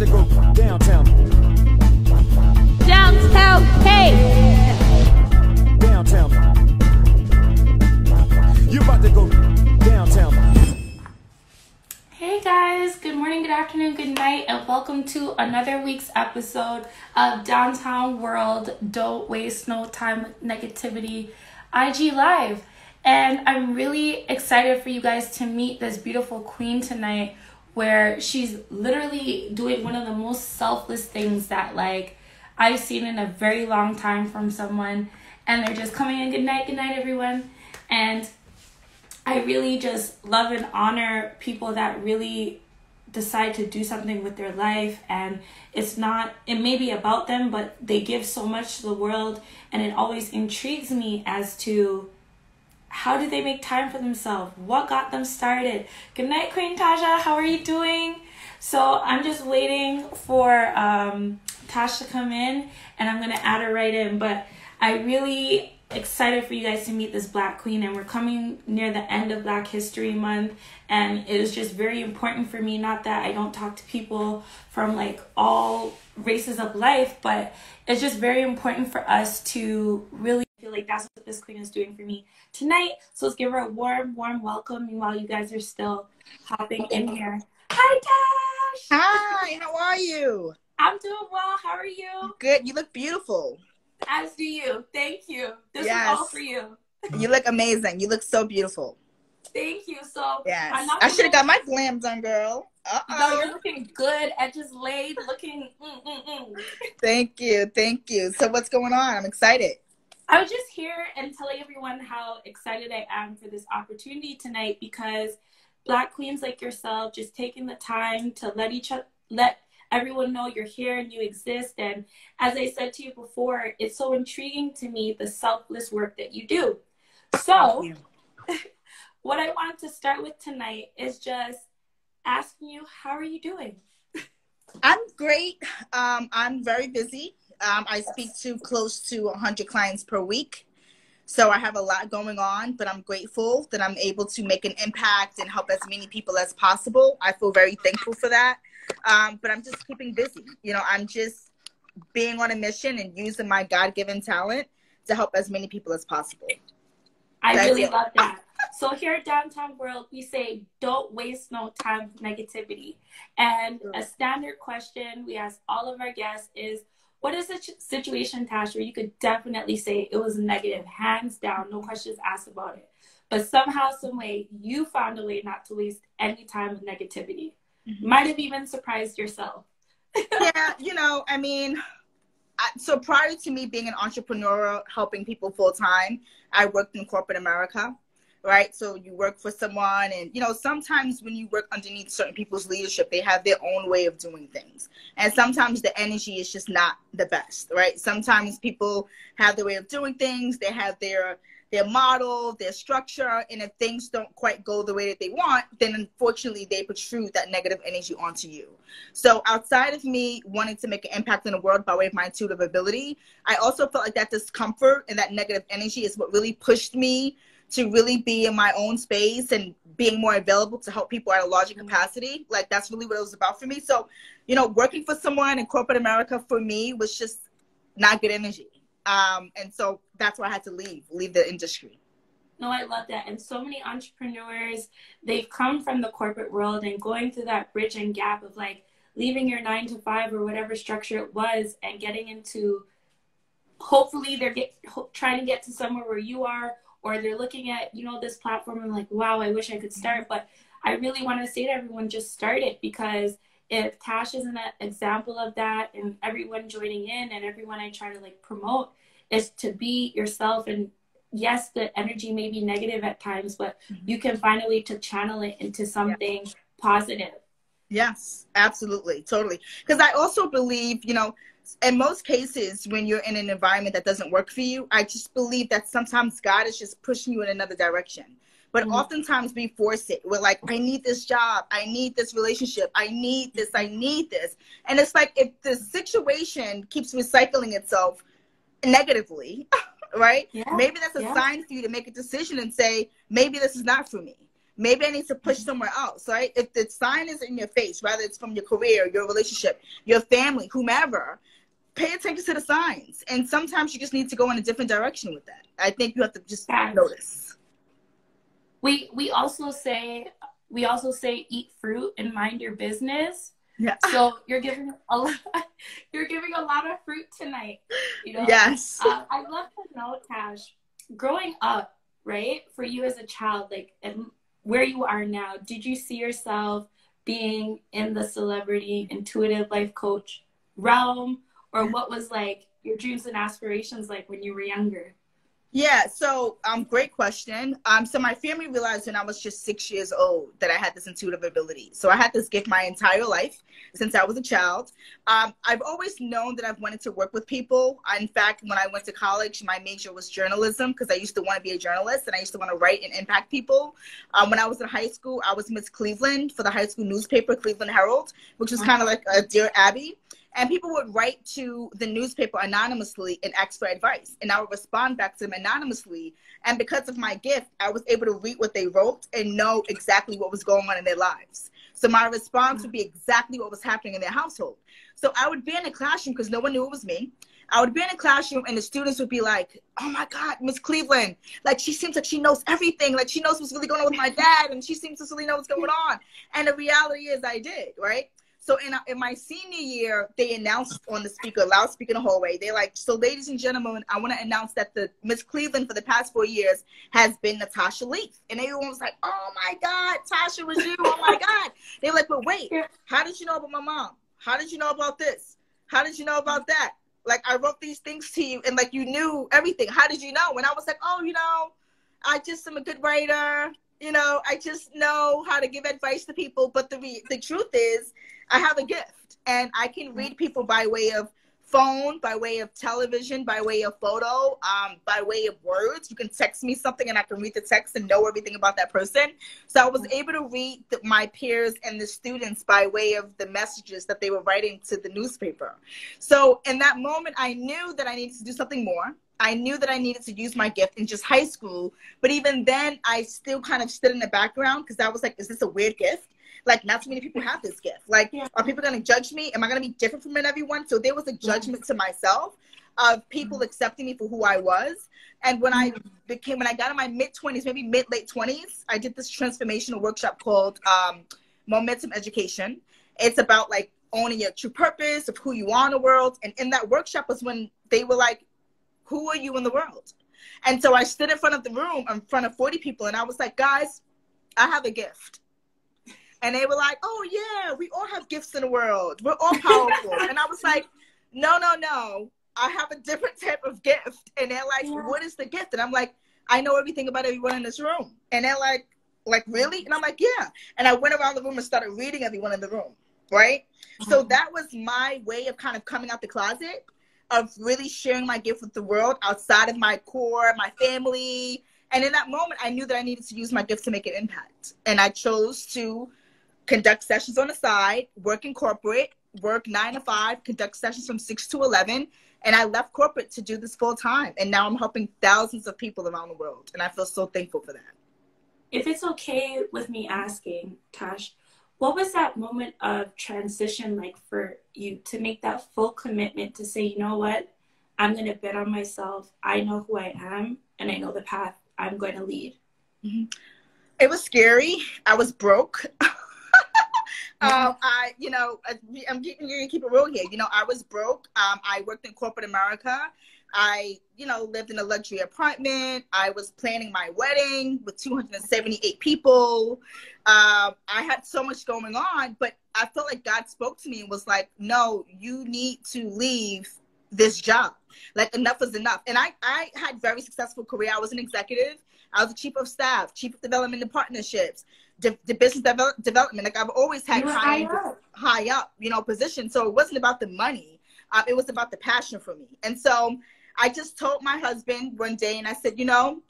to go downtown. Downtown, hey! Downtown. You're about to go downtown. Hey guys, good morning, good afternoon, good night, and welcome to another week's episode of Downtown World Don't Waste No Time with Negativity IG Live. And I'm really excited for you guys to meet this beautiful queen tonight where she's literally doing one of the most selfless things that like I've seen in a very long time from someone. And they're just coming in good night, good night everyone. And I really just love and honor people that really decide to do something with their life. And it's not it may be about them but they give so much to the world. And it always intrigues me as to how do they make time for themselves? What got them started? Good night queen tasha. How are you doing? So i'm just waiting for um, tash to come in and i'm gonna add her right in. But i really excited for you guys to meet this black queen and we're coming near the end of black history month and it is just very important for me. Not that i don't talk to people from like all races of life but it's just very important for us to really feel like that's what this queen is doing for me tonight so let's give her a warm warm welcome while you guys are still hopping in here hi tash Hi, how are you? i'm doing well how are you Good. You look beautiful. as do you thank you this Yes. is all for you You look amazing. You look so beautiful. Thank you. So Yes. I should have got my glam done, girl. Uh No, oh. you're looking good. Edges laid, looking. Mm, mm, mm. Thank you. Thank you. So what's going on? I'm excited. I was just here and telling everyone how excited I am for this opportunity tonight because Black queens like yourself just taking the time to let each other let everyone know you're here and you exist. And as I said to you before, it's so intriguing to me the selfless work that you do. So. You. what I wanted to start with tonight is just asking you, how are you doing? I'm great. Um, I'm very busy. Um, I speak to close to 100 clients per week. So I have a lot going on, but I'm grateful that I'm able to make an impact and help as many people as possible. I feel very thankful for that. Um, but I'm just keeping busy. You know, I'm just being on a mission and using my God given talent to help as many people as possible. I That's really it. love that. So here at Downtown World, we say don't waste no time with negativity. And a standard question we ask all of our guests is, what is a situation, Tash, where you could definitely say it was negative, hands down, no questions asked about it. But somehow, some way, you found a way not to waste any time with negativity. Mhm. Might have even surprised yourself. yeah, you know, I mean, I, so prior to me being an entrepreneur, helping people full time, I worked in corporate America, right? So you work for someone, and you know, sometimes when you work underneath certain people's leadership, they have their own way of doing things, and sometimes the energy is just not the best, right? Sometimes people have their way of doing things, they have their their model, their structure, and if things don't quite go the way that they want, then unfortunately they protrude that negative energy onto you. So outside of me wanting to make an impact in the world by way of my intuitive ability, I also felt like that discomfort and that negative energy is what really pushed me to really be in my own space and being more available to help people at a larger capacity. Like that's really what it was about for me. So, you know, working for someone in corporate America for me was just not good energy. Um, and so that's why I had to leave, leave the industry. No, I love that. And so many entrepreneurs, they've come from the corporate world and going through that bridge and gap of like leaving your nine to five or whatever structure it was and getting into hopefully they're get, ho- trying to get to somewhere where you are or they're looking at, you know, this platform and like, wow, I wish I could mm-hmm. start. But I really want to say to everyone, just start it because if Tash is an example of that and everyone joining in and everyone I try to like promote is to be yourself and yes, the energy may be negative at times, but mm-hmm. you can find a way to channel it into something positive. Yes, absolutely, totally. Because I also believe, you know, in most cases, when you're in an environment that doesn't work for you, I just believe that sometimes God is just pushing you in another direction. But Mhm. oftentimes we force it. We're like, I need this job. I need this relationship. I need this. I need this. And it's like if the situation keeps recycling itself negatively, right? Yeah. Maybe that's a Yeah. sign for you to make a decision and say, maybe this is not for me. maybe I need to push somewhere else, right? If the sign is in your face, whether it's from your career, your relationship, your family, whomever, pay attention to the signs. And sometimes you just need to go in a different direction with that. I think you have to just Yes. notice. We we also say we also say eat fruit and mind your business. Yeah. So you're giving a lot, you're giving a lot of fruit tonight. You know. Yes. Uh, I'd love to know, Tash, growing up, right, for you as a child, like, and where you are now, did you see yourself being in the celebrity intuitive life coach realm, or what was like your dreams and aspirations like when you were younger? Yeah, so um, great question. Um, so my family realized when I was just six years old that I had this intuitive ability. So I had this gift my entire life since I was a child. Um, I've always known that I've wanted to work with people. In fact, when I went to college, my major was journalism because I used to want to be a journalist and I used to want to write and impact people. Um, when I was in high school, I was Miss Cleveland for the high school newspaper, Cleveland Herald, which was kind of like a Dear Abby. And people would write to the newspaper anonymously and ask for advice. And I would respond back to them anonymously. And because of my gift, I was able to read what they wrote and know exactly what was going on in their lives. So my response would be exactly what was happening in their household. So I would be in a classroom because no one knew it was me. I would be in a classroom and the students would be like, oh my God, Miss Cleveland. Like she seems like she knows everything. Like she knows what's really going on with my dad and she seems to really know what's going on. And the reality is I did, right? So in, in my senior year, they announced on the speaker, loudspeaker in the hallway, they're like, so ladies and gentlemen, I want to announce that the Miss Cleveland for the past four years has been Natasha Leaf. And everyone was like, oh my God, Tasha was you. Oh my God. They were like, but wait, how did you know about my mom? How did you know about this? How did you know about that? Like I wrote these things to you and like you knew everything. How did you know? And I was like, oh, you know, I just am a good writer. You know, I just know how to give advice to people. But the re- the truth is, I have a gift, and I can read people by way of phone, by way of television, by way of photo, um, by way of words. You can text me something, and I can read the text and know everything about that person. So I was able to read the, my peers and the students by way of the messages that they were writing to the newspaper. So in that moment, I knew that I needed to do something more. I knew that I needed to use my gift in just high school. But even then, I still kind of stood in the background because I was like, is this a weird gift? Like, not too many people have this gift. Like, Yeah. are people going to judge me? Am I going to be different from everyone? So there was a judgment to myself of people accepting me for who I was. And when I became, when I got in my mid 20s, maybe mid late 20s, I did this transformational workshop called um, Momentum Education. It's about like owning your true purpose of who you are in the world. And in that workshop was when they were like, who are you in the world? And so I stood in front of the room, in front of 40 people, and I was like, guys, I have a gift. And they were like, oh, yeah, we all have gifts in the world. We're all powerful. and I was like, no, no, no. I have a different type of gift. And they're like, Yeah. what is the gift? And I'm like, I know everything about everyone in this room. And they're like, like, really? And I'm like, yeah. And I went around the room and started reading everyone in the room. Right. So uh-huh. that was my way of kind of coming out the closet of really sharing my gift with the world outside of my core, my family. And in that moment, I knew that I needed to use my gift to make an impact. And I chose to conduct sessions on the side, work in corporate, work nine to five, conduct sessions from six to 11. And I left corporate to do this full time. And now I'm helping thousands of people around the world. And I feel so thankful for that. If it's okay with me asking, Tash, what was that moment of transition like for you to make that full commitment to say, you know what, I'm going to bet on myself. I know who I am and I know the path I'm going to lead. It was scary. I was broke. um, I, you know, I- I'm keeping you keep it real here. You know, I was broke. Um, I worked in corporate America. I, you know, lived in a luxury apartment. I was planning my wedding with 278 people. Um, I had so much going on, but I felt like God spoke to me and was like, "No, you need to leave this job. Like enough is enough." And I, I had very successful career. I was an executive. I was a chief of staff, chief of development and partnerships, the, the business develop, development. Like I've always had high, high up. high up, you know, position. So it wasn't about the money. Um, it was about the passion for me. And so I just told my husband one day, and I said, you know,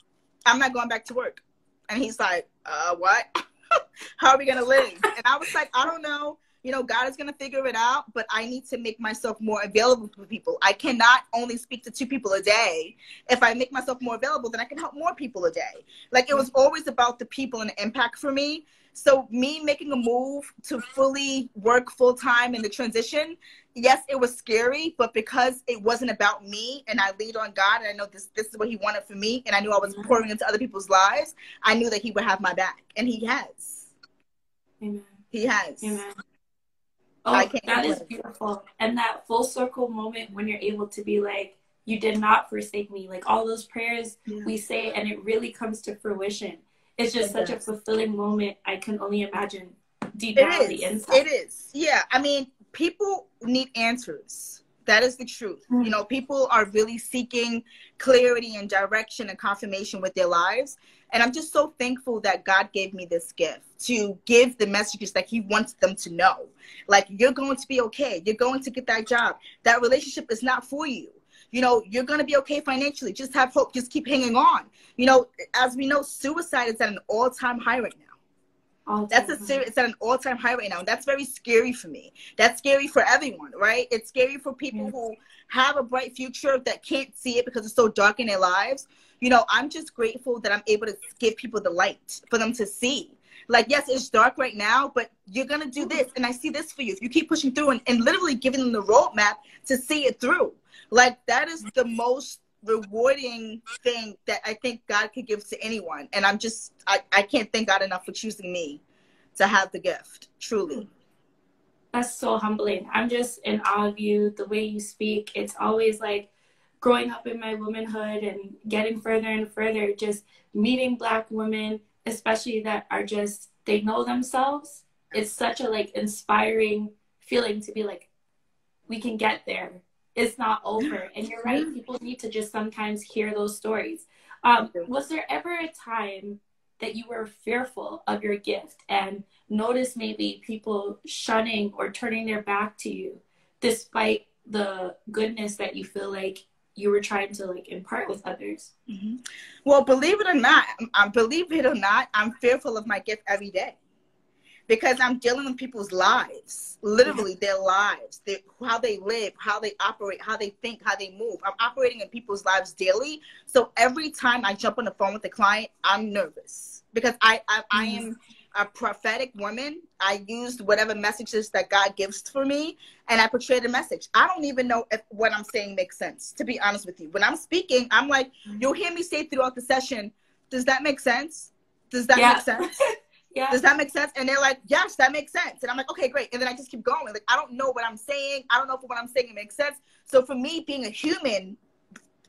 I'm not going back to work. And he's like, uh, what? How are we gonna live? And I was like, I don't know. you know, God is going to figure it out, but I need to make myself more available for people. I cannot only speak to two people a day. If I make myself more available, then I can help more people a day. Like it was always about the people and the impact for me. So me making a move to fully work full time in the transition, yes, it was scary, but because it wasn't about me and I lead on God and I know this this is what he wanted for me and I knew I was pouring into other people's lives, I knew that he would have my back. And he has. Amen. He has. Amen. Oh, I Oh, can't that is complain. beautiful. And that full circle moment when you're able to be like, you did not forsake me. Like all those prayers Yeah. we say, and it really comes to fruition. It's just It such a fulfilling moment. I can only imagine deep It down on the inside. It is. Yeah. I mean, people need answers. That is the truth. Mm. You know, people are really seeking clarity and direction and confirmation with their lives. And I'm just so thankful that God gave me this gift to give the messages that He wants them to know. Like, you're going to be okay. You're going to get that job. That relationship is not for you. You know, you're going to be okay financially. Just have hope. Just keep hanging on. You know, as we know, suicide is at an all time high right now. All That's a serious, it's at an all time high right now. And that's very scary for me. That's scary for everyone, right? It's scary for people Yes. who have a bright future that can't see it because it's so dark in their lives. You know, I'm just grateful that I'm able to give people the light for them to see. Like, yes, it's dark right now, but you're going to do this. And I see this for you. If you keep pushing through and, and literally giving them the roadmap to see it through, like, that is the most rewarding thing that I think God could give to anyone. And I'm just, I, I can't thank God enough for choosing me to have the gift, truly. That's so humbling. I'm just in awe of you, the way you speak. It's always like growing up in my womanhood and getting further and further, just meeting black women, especially that are just they know themselves. It's such a like inspiring feeling to be like, we can get there. It's not over. And you're right, people need to just sometimes hear those stories. Um, was there ever a time that you were fearful of your gift and noticed maybe people shunning or turning their back to you despite the goodness that you feel like you were trying to like impart with others? Hmm Well, believe it or not, I believe it or not, I'm fearful of my gift every day because I'm dealing with people's lives, literally their lives, their, how they live, how they operate, how they think, how they move. I'm operating in people's lives daily. So every time I jump on the phone with a client, I'm nervous because I, I, I am a prophetic woman. I used whatever messages that God gives for me and I portray the message. I don't even know if what I'm saying makes sense, to be honest with you. When I'm speaking, I'm like, mm-hmm. you'll hear me say throughout the session, does that make sense? Does that Yeah. make sense? yeah Does that make sense? And they're like, yes, that makes sense. And I'm like, okay, great. And then I just keep going. Like, I don't know what I'm saying. I don't know if what I'm saying it makes sense. So for me, being a human,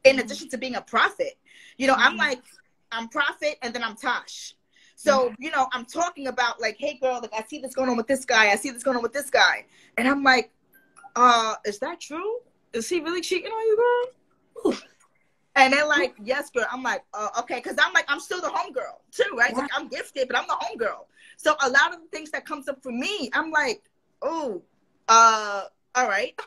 in Mhm. addition to being a prophet, you know, I'm Mhm. like, I'm prophet and then I'm Tosh. So, you know, I'm talking about like, hey girl, like I see this going on with this guy. I see this going on with this guy. And I'm like, uh, is that true? Is he really cheating on you, girl? And they're like, yes, girl. I'm like, uh, okay, because I'm like, I'm still the homegirl too, right? Like, I'm gifted, but I'm the homegirl. So a lot of the things that comes up for me, I'm like, oh, uh, all right.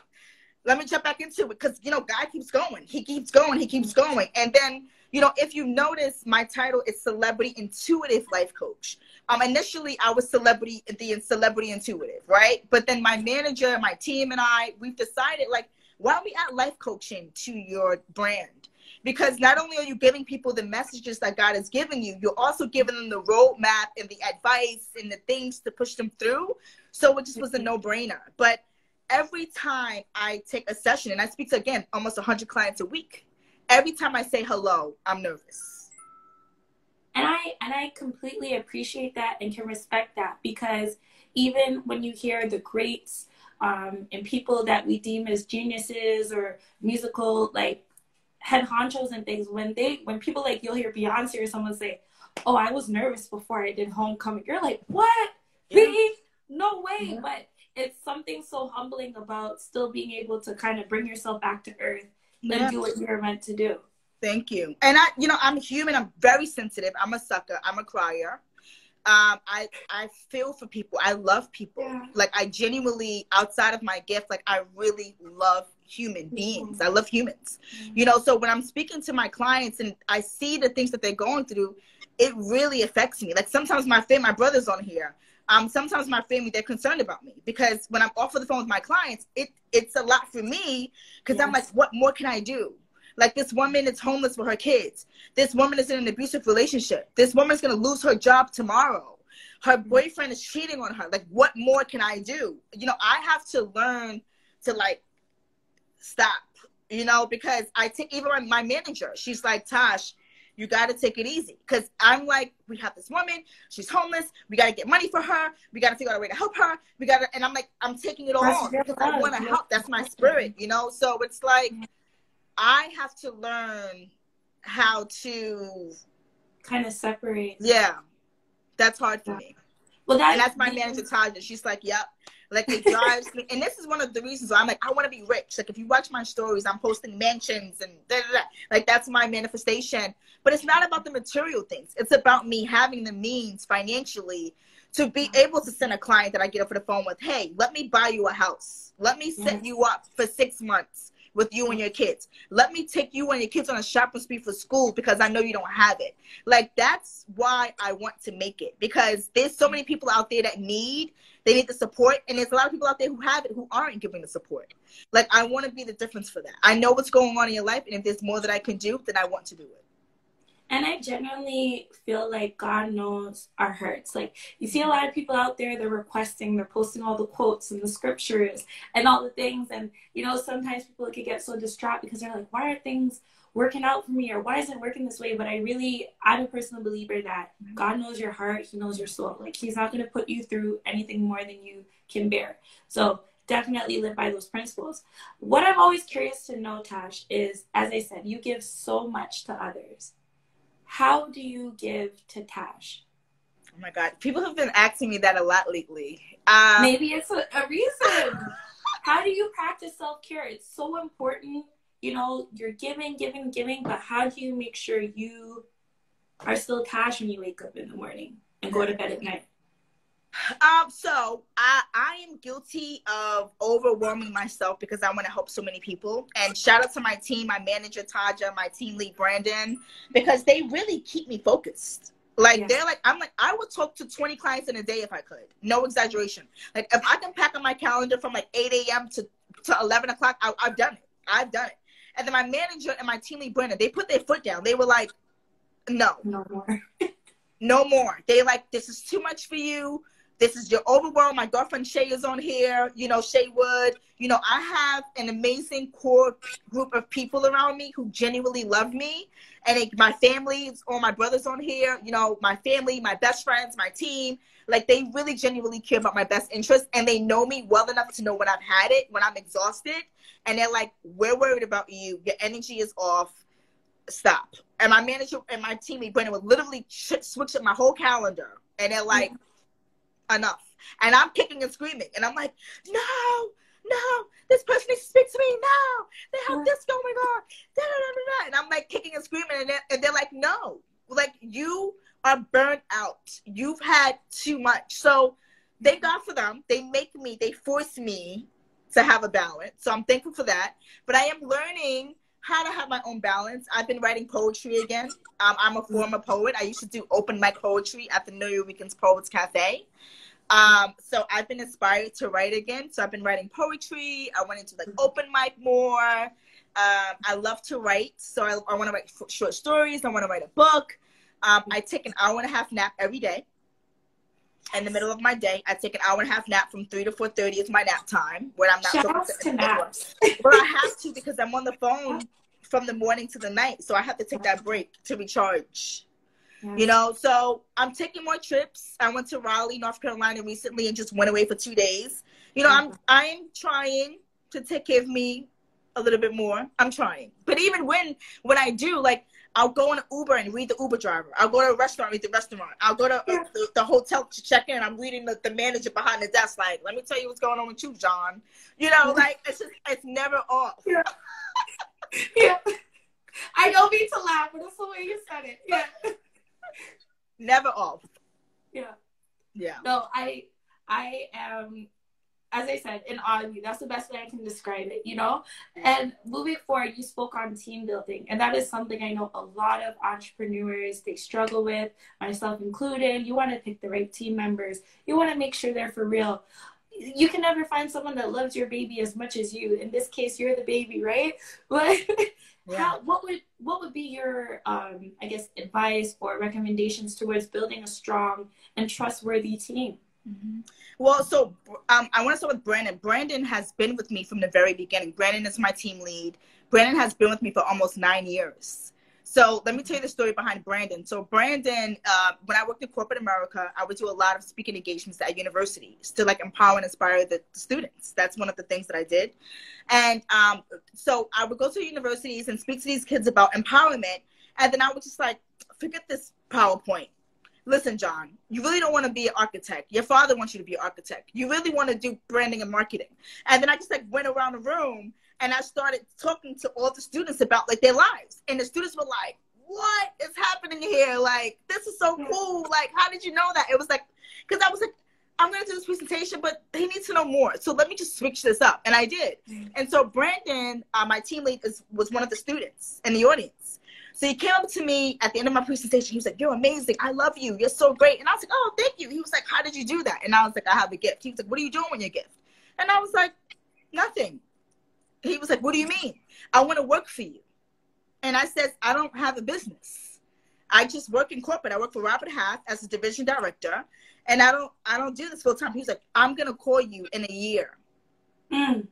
Let me jump back into it because you know, God keeps going. He keeps going. He keeps going. And then, you know, if you notice, my title is Celebrity Intuitive Life Coach. Um, initially, I was celebrity, the celebrity intuitive, right? But then my manager, my team, and I, we've decided like, why don't we add life coaching to your brand? Because not only are you giving people the messages that God has given you, you're also giving them the roadmap and the advice and the things to push them through. So it just was a no brainer. But every time I take a session, and I speak to again almost 100 clients a week, every time I say hello, I'm nervous. and i and i completely appreciate that and can respect that because even when you hear the greats um, and people that we deem as geniuses or musical like head honchos and things when they when people like you'll hear beyonce or someone say oh i was nervous before i did homecoming you're like what Yeah. no way Yeah. but it's something so humbling about still being able to kind of bring yourself back to earth and Yeah. do what you're meant to do Thank you. And I, you know, I'm human. I'm very sensitive. I'm a sucker. I'm a crier. Um, I I feel for people. I love people. Yeah. Like I genuinely, outside of my gift, like I really love human beings. I love humans. You know, so when I'm speaking to my clients and I see the things that they're going through, it really affects me. Like sometimes my family, my brother's on here. um, sometimes my family they're concerned about me because when I'm off of the phone with my clients, it it's a lot for me because I'm like, what more can I do? Like this woman is homeless with her kids. This woman is in an abusive relationship. This woman's gonna lose her job tomorrow. Her boyfriend is cheating on her. Like, what more can I do? You know, I have to learn to like stop. You know, because I take even my, my manager. She's like, Tosh, you got to take it easy. Because I'm like, we have this woman. She's homeless. We got to get money for her. We got to figure out a way to help her. We got to, and I'm like, I'm taking it all That's on because I want to help. That's my spirit, you know. So it's like, I have to learn how to, Kind of separate. yeah, that's hard for me. Well, that, And that's my manager, Taja. She's like, yep. Like it drives me. And this is one of the reasons why I'm like, I want to be rich. Like if you watch my stories, I'm posting mansions and da, da, da. like that's my manifestation. But it's not about the material things. It's about me having the means financially to be mm-hmm. able to send a client that I get off the phone with, hey, let me buy you a house. Let me set Yes. you up for six months with you and your kids. Let me take you and your kids on a shopping spree for school because I know you don't have it. Like that's why I want to make it because there's so many people out there that need they need the support and there's a lot of people out there who have it who aren't giving the support. Like I want to be the difference for that. I know what's going on in your life and if there's more that I can do, then I want to do it. And I genuinely feel like God knows our hurts. Like you see a lot of people out there, they're requesting, they're posting all the quotes and the scriptures and all the things. And you know, sometimes people could get so distraught because they're like, why are things working out for me or why isn't it working this way? But I really I'm a personal believer that mm-hmm. God knows your heart, He knows your soul. Like He's not gonna put you through anything more than you can bear. So definitely live by those principles. What I'm always curious to know, Tash, is as I said, you give so much to others how do you give to Tash? Oh my god. People have been asking me that a lot lately. Um, Maybe it's a, a reason. how do you practice self care? It's so important. You know, you're giving, giving, giving, but how do you make sure you are still Tash when you wake up in the morning and go to bed at night? Um, so I I am guilty of overwhelming myself because I want to help so many people. And shout out to my team, my manager Taja, my team lead Brandon, because they really keep me focused. Like they're like I'm like I would talk to 20 clients in a day if I could. No exaggeration. Like if I can pack on my calendar from like 8 a.m. to to 11 o'clock, I, I've done it. I've done it. And then my manager and my team lead Brandon, they put their foot down. They were like, no, No more. no more. They like this is too much for you. This is your overwhelm. My girlfriend Shay is on here. You know Shay Wood. You know I have an amazing core group of people around me who genuinely love me, and it, my family, all my brothers on here. You know my family, my best friends, my team. Like they really genuinely care about my best interest, and they know me well enough to know when I've had it, when I'm exhausted, and they're like, "We're worried about you. Your energy is off. Stop." And my manager and my teammate Brandon would literally switch up my whole calendar, and they're like, "Enough!" And I'm kicking and screaming, and I'm like, "No, no, this person needs to speak to me now. They have this going on." Da, da, da, da. And I'm like kicking and screaming, and they're, and they're like, "No, like you are burnt out. You've had too much." So, thank God for them. They make me, they force me to have a balance. So I'm thankful for that. But I am learning how to have my own balance. I've been writing poetry again. Um, I'm a former poet. I used to do open mic poetry at the Nuyorican's Poets Cafe. Um, so I've been inspired to write again. So I've been writing poetry. I went into like open mic more. Um, I love to write. So I, I want to write short stories. I want to write a book. Um, I take an hour and a half nap every day. In the middle of my day, I take an hour and a half nap from three to four thirty is my nap time when I'm not Shout outs to to naps. But I have to because I'm on the phone from the morning to the night. So I have to take that break to recharge. You know, so I'm taking more trips. I went to Raleigh, North Carolina recently and just went away for two days. You know, I'm I'm trying to take care of me a little bit more. I'm trying. But even when when I do, like I'll go on Uber and read the Uber driver. I'll go to a restaurant, read the restaurant. I'll go to uh, Yeah. the, the hotel to check in. I'm reading the, the manager behind the desk, like, let me tell you what's going on with you, John. You know, like it's just it's never off. Yeah. yeah. I don't mean to laugh, but that's the way you said it. Yeah. Never off. Yeah. Yeah. No, I I am as I said, in awe of you. That's the best way I can describe it, you know? And moving forward, you spoke on team building. And that is something I know a lot of entrepreneurs they struggle with, myself included. You want to pick the right team members. You want to make sure they're for real. You can never find someone that loves your baby as much as you. In this case, you're the baby, right? But Yeah. how what would what would be your um I guess advice or recommendations towards building a strong and trustworthy team? Well, so um, I want to start with Brandon. Brandon has been with me from the very beginning. Brandon is my team lead. Brandon has been with me for almost nine years. So let me tell you the story behind Brandon. So Brandon, uh, when I worked in corporate America, I would do a lot of speaking engagements at universities to like empower and inspire the students. That's one of the things that I did. And um, so I would go to universities and speak to these kids about empowerment. And then I would just like, forget this PowerPoint listen, John, you really don't want to be an architect. Your father wants you to be an architect. You really want to do branding and marketing. And then I just like went around the room and I started talking to all the students about like their lives. And the students were like, what is happening here? Like, this is so cool. Like, how did you know that? It was like, because I was like, I'm going to do this presentation, but they need to know more. So let me just switch this up. And I did. And so Brandon, uh, my team lead, is, was one of the students in the audience. So he came up to me at the end of my presentation. He was like, You're amazing. I love you. You're so great. And I was like, Oh, thank you. He was like, How did you do that? And I was like, I have a gift. He was like, What are you doing with your gift? And I was like, Nothing. He was like, What do you mean? I want to work for you. And I said, I don't have a business. I just work in corporate. I work for Robert Half as a division director. And I don't I don't do this full time. He was like, I'm gonna call you in a year Mm.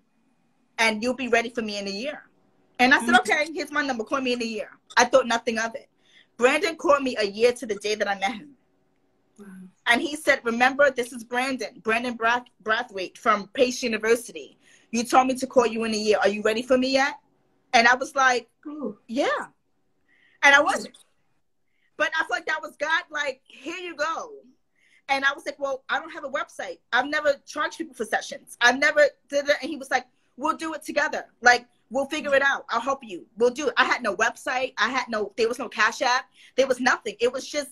and you'll be ready for me in a year. And I said, Mhm. okay, here's my number. Call me in a year. I thought nothing of it. Brandon called me a year to the day that I met him. Wow. And he said, remember, this is Brandon, Brandon Brath- Brathwaite from Pace University. You told me to call you in a year. Are you ready for me yet? And I was like, Ooh. yeah. And I wasn't. But I felt like that was God, like, here you go. And I was like, well, I don't have a website. I've never charged people for sessions. I've never did it. And he was like, we'll do it together. Like, we'll figure it out. I'll help you. We'll do it. I had no website. I had no, there was no Cash App. There was nothing. It was just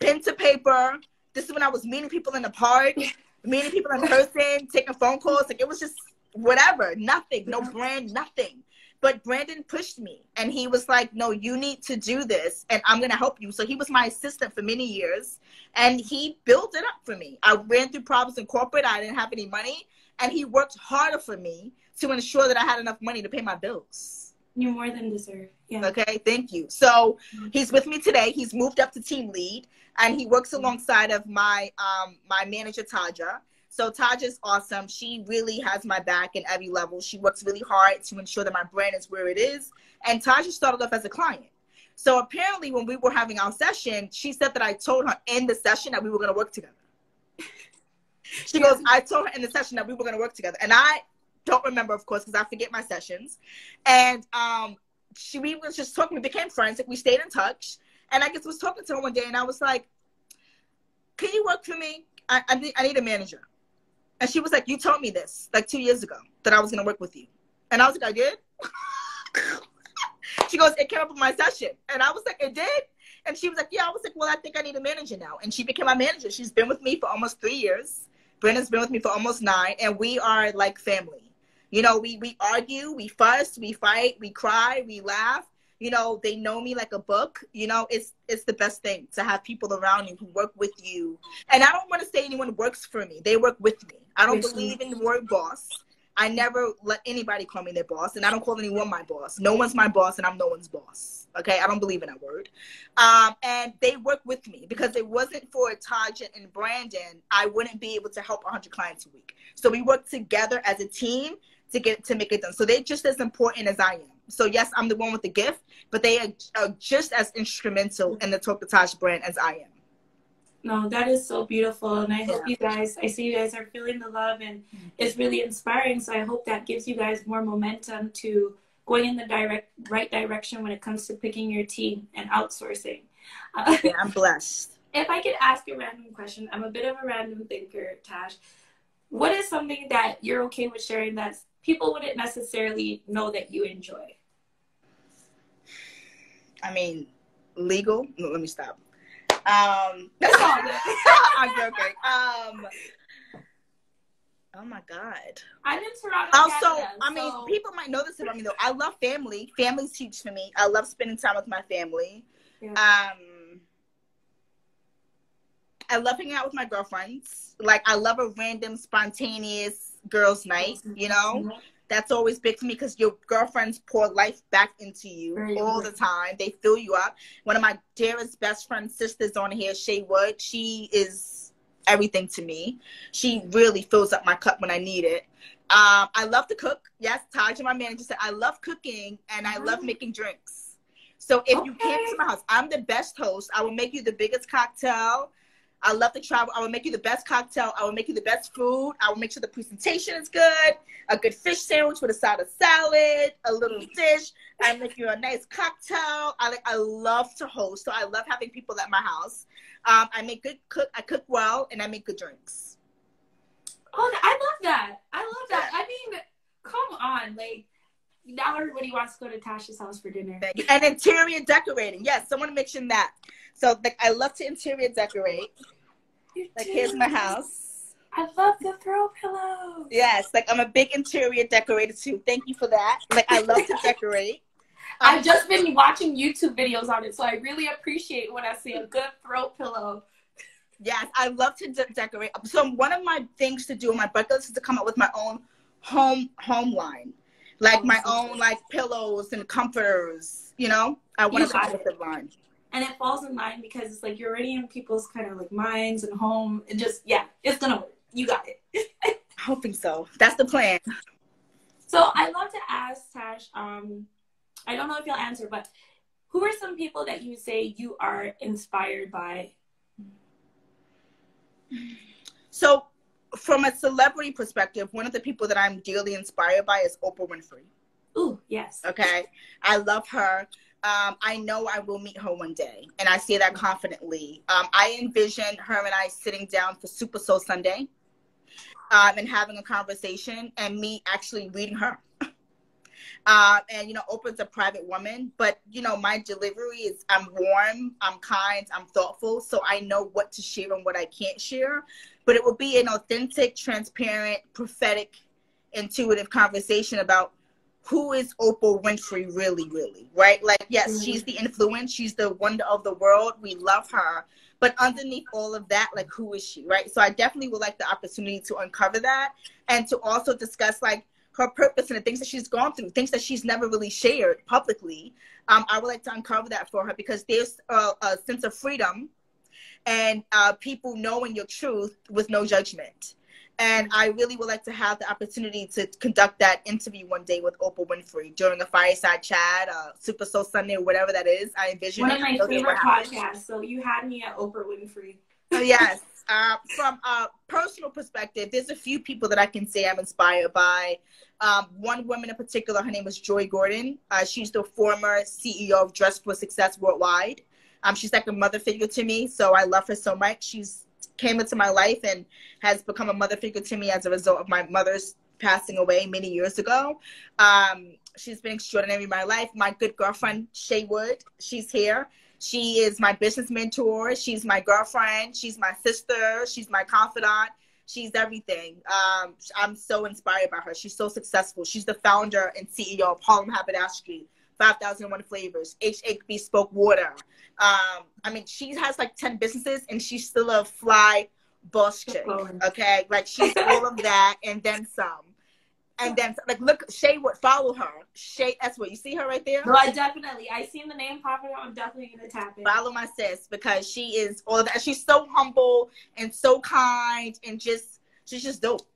pen to paper. This is when I was meeting people in the park, meeting people in person, taking phone calls. Like, it was just whatever, nothing, no brand, nothing. But Brandon pushed me and he was like, No, you need to do this and I'm going to help you. So he was my assistant for many years and he built it up for me. I ran through problems in corporate, I didn't have any money, and he worked harder for me to ensure that I had enough money to pay my bills. You more than deserve. Yeah. Okay, thank you. So he's with me today. He's moved up to team lead and he works alongside of my um my manager Taja. So Taja's awesome. She really has my back in every level. She works really hard to ensure that my brand is where it is. And Taja started off as a client. So apparently when we were having our session, she said that I told her in the session that we were gonna work together. She goes, I told her in the session that we were gonna work together. And I don't remember, of course, because I forget my sessions. And um she we was just talking, we became friends, like we stayed in touch. And I just was talking to her one day and I was like, Can you work for me? I, I need I need a manager. And she was like, You told me this like two years ago that I was gonna work with you. And I was like, I did? she goes, It came up with my session. And I was like, It did? And she was like, Yeah, I was like, Well, I think I need a manager now. And she became my manager. She's been with me for almost three years. Brandon's been with me for almost nine, and we are like family. You know, we we argue, we fuss, we fight, we cry, we laugh. You know, they know me like a book. You know, it's it's the best thing to have people around you who work with you. And I don't want to say anyone works for me. They work with me. I don't believe in the word boss. I never let anybody call me their boss, and I don't call anyone my boss. No one's my boss, and I'm no one's boss. Okay, I don't believe in that word. Um, and they work with me because it wasn't for Taja and Brandon, I wouldn't be able to help 100 clients a week. So we work together as a team to get to make it done. So they're just as important as I am. So yes, I'm the one with the gift, but they are, are just as instrumental in the Talk brand as I am. No, that is so beautiful. And I hope Yeah. you guys, I see you guys are feeling the love and it's really inspiring. So I hope that gives you guys more momentum to going in the direct right direction when it comes to picking your team and outsourcing. Uh, Yeah, I'm blessed. if I could ask a random question, I'm a bit of a random thinker, Tash. What is something that you're okay with sharing that people wouldn't necessarily know that you enjoy? I mean, legal. No, let me stop. Um, That's all. I'm joking. Um, Oh my god. I'm in Toronto. Also, Canada, I mean, so- people might know this about me though. I love family. Family's huge for me. I love spending time with my family. Yeah. Um, I love hanging out with my girlfriends. Like, I love a random, spontaneous girls' night. You know, that's always big to me because your girlfriends pour life back into you Very all the time. They fill you up. One of my dearest best friend sisters on here, Shay Wood, she is everything to me. She really fills up my cup when I need it. Um, I love to cook. Yes, Taj, my manager said I love cooking and I love making drinks. So if you came to my house, I'm the best host. I will make you the biggest cocktail. I love to travel. I will make you the best cocktail. I will make you the best food. I will make sure the presentation is good. A good fish sandwich with a side of salad, a little dish. I make you a nice cocktail. I like. I love to host, so I love having people at my house. Um, I make good cook. I cook well, and I make good drinks. Oh, I love that. I love that. I mean, come on, like now everybody wants to go to Tasha's house for dinner. And interior decorating. Yes, someone mentioned that. So like, I love to interior decorate. You Like do. here's my house. I love the throw pillows. Yes, like I'm a big interior decorator too. Thank you for that. Like I love to decorate. I've just been watching YouTube videos on it, so I really appreciate when I see a good throw pillow. Yes, I love to de- decorate. So one of my things to do on my bucket list is to come up with my own home home line, like Oh, my own good. like pillows and comforters. You know, I want to a got collective line. And it falls in line because it's like you're already in people's kind of like minds and home. It just yeah, it's gonna work. You got it. Hoping so. That's the plan. So I love to ask Tash. Um, I don't know if you'll answer, but who are some people that you say you are inspired by? So, from a celebrity perspective, one of the people that I'm dearly inspired by is Oprah Winfrey. Ooh, yes. Okay. I love her. Um, I know I will meet her one day, and I say that confidently. Um, I envision her and I sitting down for Super Soul Sunday um, and having a conversation, and me actually reading her. Uh, and you know, Oprah's a private woman, but you know, my delivery is I'm warm, I'm kind, I'm thoughtful, so I know what to share and what I can't share. But it will be an authentic, transparent, prophetic, intuitive conversation about who is Oprah Winfrey really, really, right? Like, yes, Mhm. she's the influence, she's the wonder of the world. We love her. But underneath all of that, like, who is she, right? So I definitely would like the opportunity to uncover that and to also discuss, like, her purpose and the things that she's gone through, things that she's never really shared publicly. Um, I would like to uncover that for her because there's a, a sense of freedom and uh, people knowing your truth with no judgment. And I really would like to have the opportunity to conduct that interview one day with Oprah Winfrey during a fireside chat, uh, Super Soul Sunday, or whatever that is. I envision One of my favorite podcasts. So you had me at Oprah Winfrey. So yes, uh, from a personal perspective, there's a few people that I can say I'm inspired by. Um, one woman in particular, her name is Joi Gordon. Uh, she's the former CEO of Dress for Success Worldwide. Um, she's like a mother figure to me, so I love her so much. She's came into my life and has become a mother figure to me as a result of my mother's passing away many years ago. Um, she's been extraordinary in my life. My good girlfriend Shay Wood, she's here. She is my business mentor. She's my girlfriend. She's my sister. She's my confidant. She's everything. Um, I'm so inspired by her. She's so successful. She's the founder and CEO of Harlem Haberdashery, 5001 Flavors, H8 Bespoke Water. Um, I mean, she has like 10 businesses and she's still a fly boss chick. Okay. Like she's all of that and then some. And then, like, look, Shay Wood follow her. Shay, that's what you see her right there No, I definitely. I seen the name popping up. I'm definitely gonna tap in. follow my sis because she is all of that. She's so humble and so kind and just she's just dope.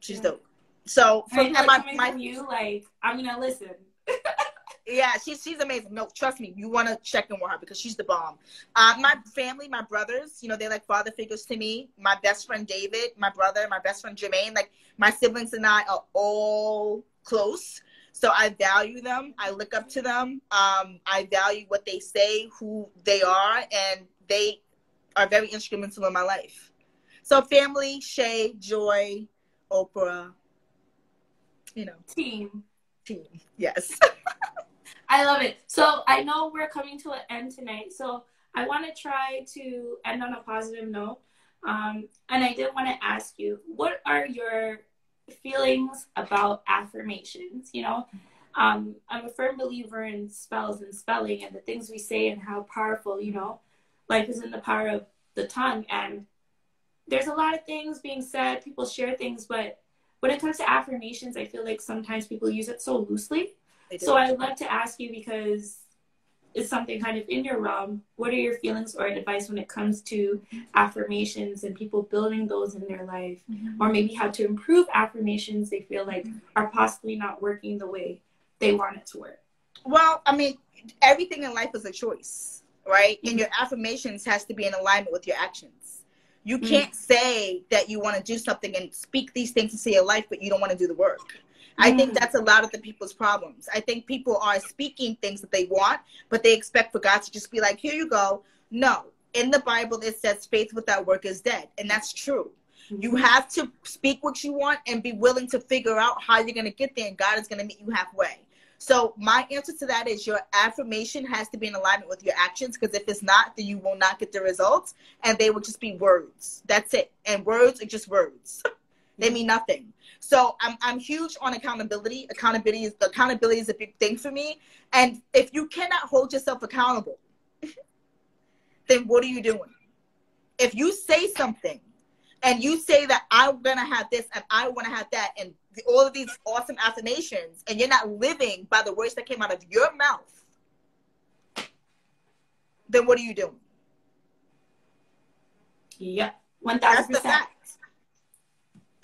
She's Yeah. dope. So I from feel and like my, my you, like I'm gonna listen. yeah, she's she's amazing. No, trust me, you want to check in with her because she's the bomb. Uh, my family, my brothers, you know, they're like father figures to me. My best friend David, my brother, my best friend Jermaine, like my siblings and I are all close. So I value them. I look up to them. Um, I value what they say, who they are, and they are very instrumental in my life. So family, Shay, Joi, Oprah, you know, Team. team. Yes. I love it. So I know we're coming to an end tonight. So I want to try to end on a positive note. Um, and I did want to ask you, what are your feelings about affirmations. You know, um, I'm a firm believer in spells and spelling and the things we say and how powerful, you know, life is in the power of the tongue. And there's a lot of things being said, people share things, but when it comes to affirmations, I feel like sometimes people use it so loosely. So I'd love to ask you because it's something kind of in your realm. What are your feelings or advice when it comes to affirmations and people building those in their life, mm-hmm. or maybe how to improve affirmations they feel like are possibly not working the way they want it to work? Well, I mean, everything in life is a choice, right? Mm-hmm. And your affirmations has to be in alignment with your actions. You mm-hmm. can't say that you want to do something and speak these things into your life, but you don't want to do the work. I think mm. that's a lot of the people's problems. I think people are speaking things that they want, but they expect for God to just be like, here you go. No. In the Bible, it says faith without work is dead. And that's true. You mm-hmm. have to speak what you want and be willing to figure out how you're going to get there, and God is going to meet you halfway. So, my answer to that is your affirmation has to be in alignment with your actions because if it's not, then you will not get the results and they will just be words. That's it. And words are just words, they mean nothing. So I'm I'm huge on accountability. Accountability is accountability is a big thing for me. And if you cannot hold yourself accountable, then what are you doing? If you say something and you say that I'm gonna have this and I want to have that and all of these awesome affirmations, and you're not living by the words that came out of your mouth, then what are you doing? Yep, one thousand percent.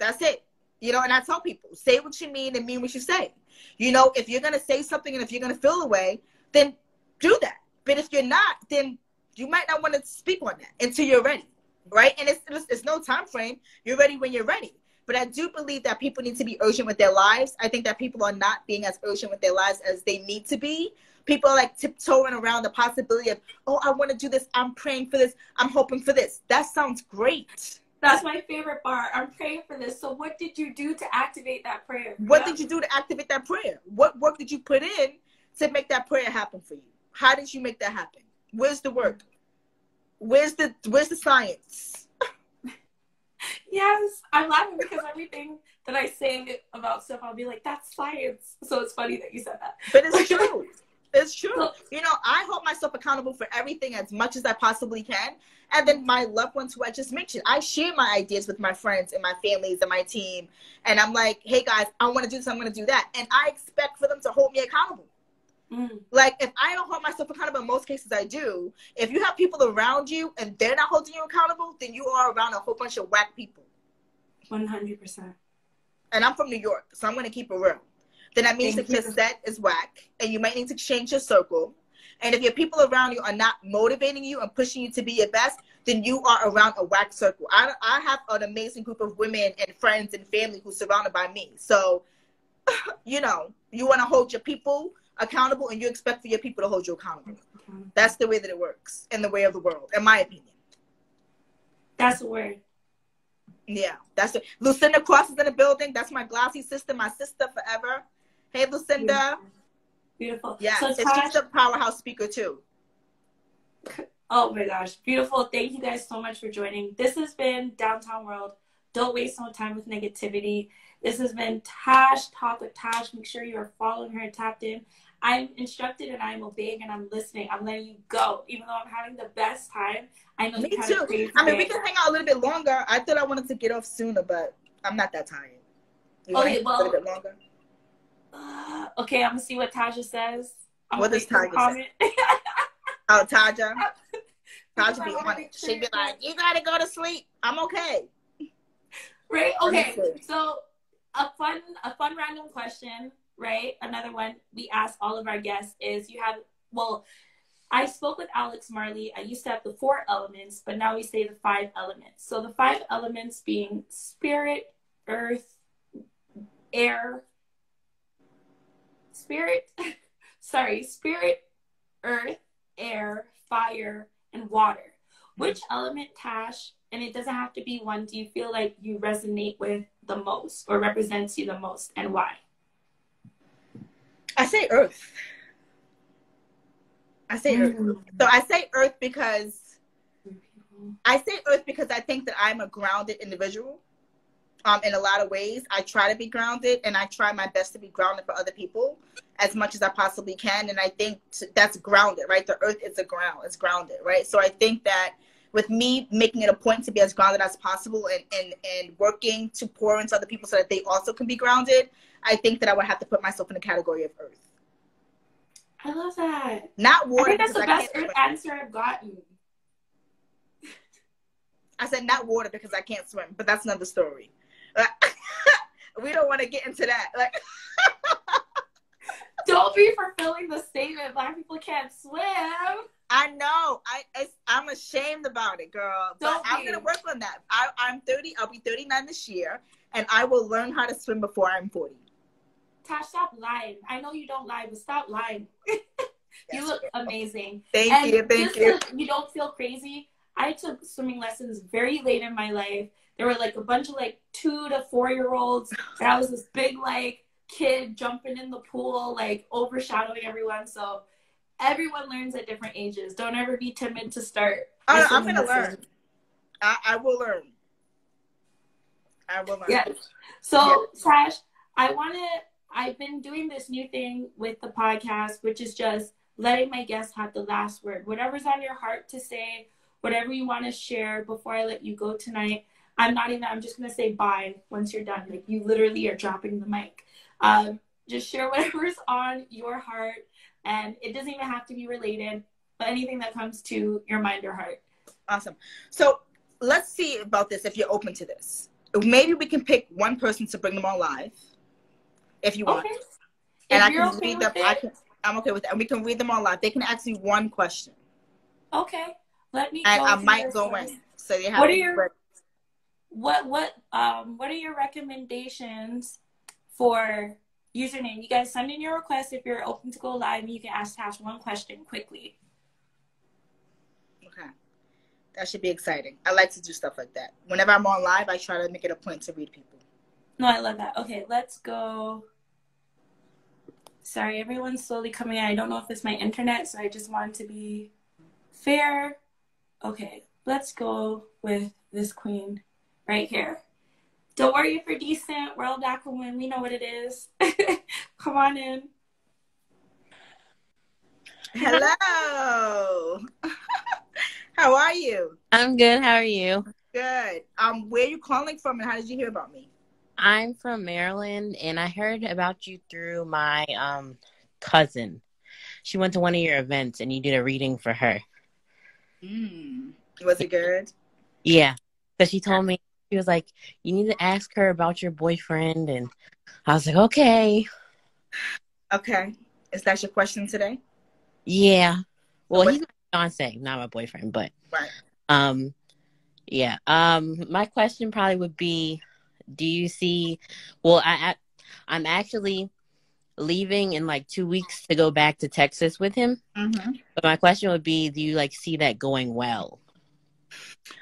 That's it. You know, and I tell people, say what you mean and mean what you say. You know, if you're gonna say something and if you're gonna feel a way, then do that. But if you're not, then you might not want to speak on that until you're ready, right? And it's, it's, it's no time frame. You're ready when you're ready. But I do believe that people need to be urgent with their lives. I think that people are not being as urgent with their lives as they need to be. People are like tiptoeing around the possibility of, oh, I want to do this. I'm praying for this. I'm hoping for this. That sounds great. That's my favorite part. I'm praying for this. So, what did you do to activate that prayer? What yeah. did you do to activate that prayer? What work did you put in to make that prayer happen for you? How did you make that happen? Where's the work? Where's the Where's the science? yes, I'm laughing because everything that I say about stuff, I'll be like, "That's science." So it's funny that you said that. But it's true. It's true. You know, I hold myself accountable for everything as much as I possibly can. And then my loved ones who I just mentioned, I share my ideas with my friends and my families and my team. And I'm like, hey guys, I want to do this, I'm going to do that. And I expect for them to hold me accountable. Mm. Like if I don't hold myself accountable, in most cases I do. If you have people around you and they're not holding you accountable, then you are around a whole bunch of whack people. One hundred percent. And I'm from New York, so I'm gonna keep it real then that means Thank that you. your set is whack and you might need to change your circle. And if your people around you are not motivating you and pushing you to be your best, then you are around a whack circle. I, I have an amazing group of women and friends and family who's surrounded by me. So, you know, you want to hold your people accountable and you expect for your people to hold you accountable. That's the way that it works in the way of the world, in my opinion. That's the word. Yeah, that's it. Lucinda Cross is in the building. That's my glossy sister, my sister forever. Hey, Lucinda. Beautiful. Yeah, so she's a powerhouse speaker too. Oh my gosh, beautiful. Thank you guys so much for joining. This has been Downtown World. Don't waste no time with negativity. This has been Tash Talk with Tash. Make sure you are following her and tapped in. I'm instructed and I'm obeying and I'm listening. I'm letting you go. Even though I'm having the best time, I know Me too. I mean, we can hang out a little bit longer. I thought I wanted to get off sooner, but I'm not that tired. You oh, okay, well, a little bit longer? Uh, okay, I'm gonna see what Taja says. I'm what does Taja say? oh, Taja. Taja be on it. She'd be like, "You gotta go to sleep. I'm okay." Right. Okay. So a fun, a fun random question. Right. Another one we ask all of our guests is: You have well. I spoke with Alex Marley. I used to have the four elements, but now we say the five elements. So the five elements being spirit, earth, air, spirit, sorry, spirit, earth, air, fire, and water. Which element, Tash, and it doesn't have to be one, do you feel like you resonate with the most or represents you the most and why? I say earth. I say mm-hmm. earth. So I say earth because I say earth because I think that I'm a grounded individual. Um, in a lot of ways. I try to be grounded and I try my best to be grounded for other people as much as I possibly can. And I think that's grounded, right? The earth is a ground, it's grounded, right? So I think that with me making it a point to be as grounded as possible and, and, and working to pour into other people so that they also can be grounded, I think that I would have to put myself in the category of earth. I love that. Not I water. think that's the I best earth swim. answer I've gotten. I said not water because I can't swim, but that's another story. we don't want to get into that. Like, Don't be fulfilling the statement. Black people can't swim. I know. I it's, I'm ashamed about it, girl. But Don't I'm gonna work on that. I, I'm 30. I'll be 39 this year, and I will learn how to swim before I'm 40. Tash, stop lying. I know you don't lie, but stop lying. you look amazing. Thank and you. Thank you. so you don't feel crazy. I took swimming lessons very late in my life. There were like a bunch of like two to four year olds, and I was this big like kid jumping in the pool, like overshadowing everyone. So everyone learns at different ages. Don't ever be timid to start. Oh, I'm gonna learn. I, I will learn. I will learn. Yes. So, Tash, I want to. I've been doing this new thing with the podcast, which is just letting my guests have the last word. Whatever's on your heart to say, whatever you want to share before I let you go tonight. I'm not even. I'm just gonna say bye once you're done. Like you literally are dropping the mic. Um, just share whatever's on your heart, and it doesn't even have to be related, but anything that comes to your mind or heart. Awesome. So let's see about this. If you're open to this, maybe we can pick one person to bring them on live, if you want. Okay. And if I can okay read with them. I can, I'm okay with that. And we can read them all live. They can ask me one question, okay. Let me. and go I might go in. So you have. What to are your-. What what um what are your recommendations for username you guys send in your request if you're open to go live and you can ask tash one question quickly Okay. That should be exciting. I like to do stuff like that. Whenever I'm on live, I try to make it a point to read people. no i love that okay let's go sorry everyone's slowly coming in i don't know if it's my internet so i just wanted to be fair okay let's go with this queen right here don't worry if you're decent we're all black women we know what it is come on in Hello. How are you? I'm good. How are you? Good. Um, where are you calling from, and how did you hear about me? I'm from Maryland, and I heard about you through my um cousin. She went to one of your events, and you did a reading for her. Mm. Was it good? Yeah, So she told me she was like, "You need to ask her about your boyfriend," and I was like, "Okay, Okay. Is that your question today? yeah." Well, What- he's my fiance, not my boyfriend, but Right. um, yeah. Um, my question probably would be, do you see? Well, I, I I'm actually leaving in like two weeks to go back to Texas with him. Mm-hmm. But my question would be, do you like see that going well?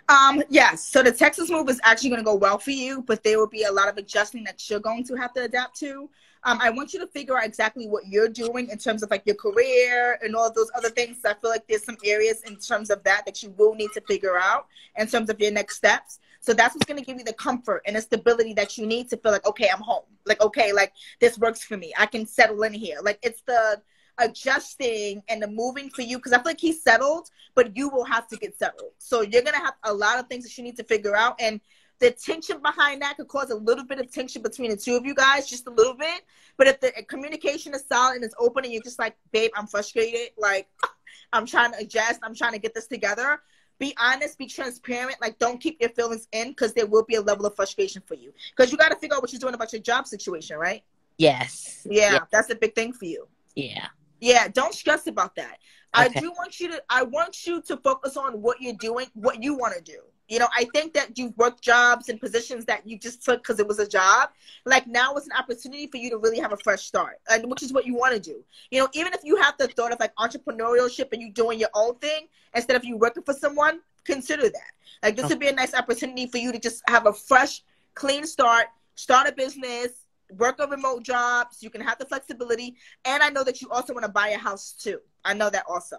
Um, yes. So the Texas move is actually going to go well for you, but there will be a lot of adjusting that you're going to have to adapt to. Um, I want you to figure out exactly what you're doing in terms of like your career and all those other things. I feel like there's some areas in terms of that that you will need to figure out in terms of your next steps. So that's what's going to give you the comfort and the stability that you need to feel like, okay, I'm home. Like, okay, like this works for me. I can settle in here. Like it's the adjusting and the moving for you because I feel like he's settled, but you will have to get settled. So you're gonna have a lot of things that you need to figure out, and the tension behind that could cause a little bit of tension between the two of you guys, just a little bit. But if the communication is solid and it's open, and you're just like, babe, I'm frustrated, like I'm trying to adjust, I'm trying to get this together. Be honest, be transparent. Like, don't keep your feelings in because there will be a level of frustration for you. Because you got to figure out what you're doing about your job situation, right? Yes. Yeah, that's a big thing for you. Yeah. Yeah, don't stress about that. I do want you to I want you to focus on what you're doing, what you want to do. You know, I think that you've worked jobs and positions that you just took because it was a job. Like now is an opportunity for you to really have a fresh start, and which is what you want to do. You know, even if you have the thought of like entrepreneurship and you doing your own thing instead of you working for someone, consider that. Like this would be a nice opportunity for you to just have a fresh, clean start, start a business, work a remote job, so you can have the flexibility. And I know that you also want to buy a house too. I know that also.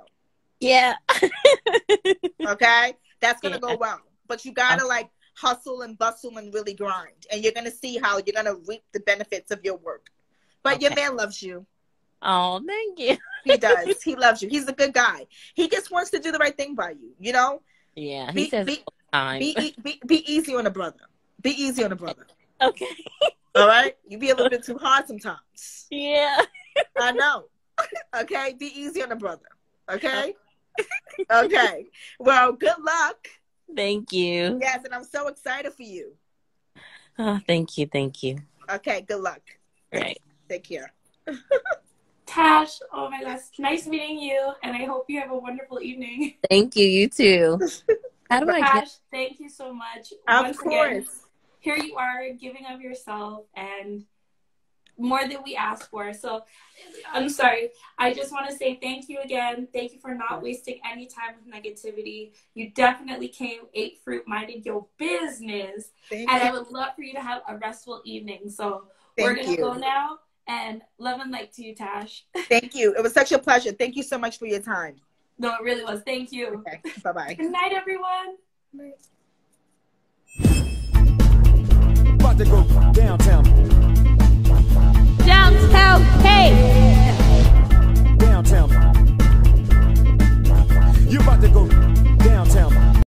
Yeah. Okay, that's gonna Yeah. go well. But you gotta like hustle and bustle and really grind. And you're gonna see how you're gonna reap the benefits of your work. But your man loves you. Oh, thank you. He does. he loves you. He's a good guy. He just wants to do the right thing by you. You know, Yeah, he be says be, all the time. be, be, be easy on a brother. Be easy on a brother. okay. All right. You be a little bit too hard sometimes. Yeah. I know. okay. Be easy on the brother. Okay. okay. Well, good luck. Thank you. Yes, and I'm so excited for you. Oh, thank you. Thank you. Okay. Good luck. Right. Take care. Tash, oh my gosh, nice meeting you, and I hope you have a wonderful evening. Thank you. You too. How do I get? thank you so much. Of Once course. again, here you are giving of yourself and more than we asked for. So I'm sorry. I just want to say thank you again. Thank you for not wasting any time with negativity. You definitely came, ate fruit, minded your business. Thank And I would love for you to have a restful evening. So Thank we're gonna go now and love and light to you, Tash. Thank you. It was such a pleasure. Thank you so much for your time. No, it really was. Thank you. Okay. Bye bye. Good night, everyone. to go downtown. Downtown, hey. Downtown. You're about to go downtown.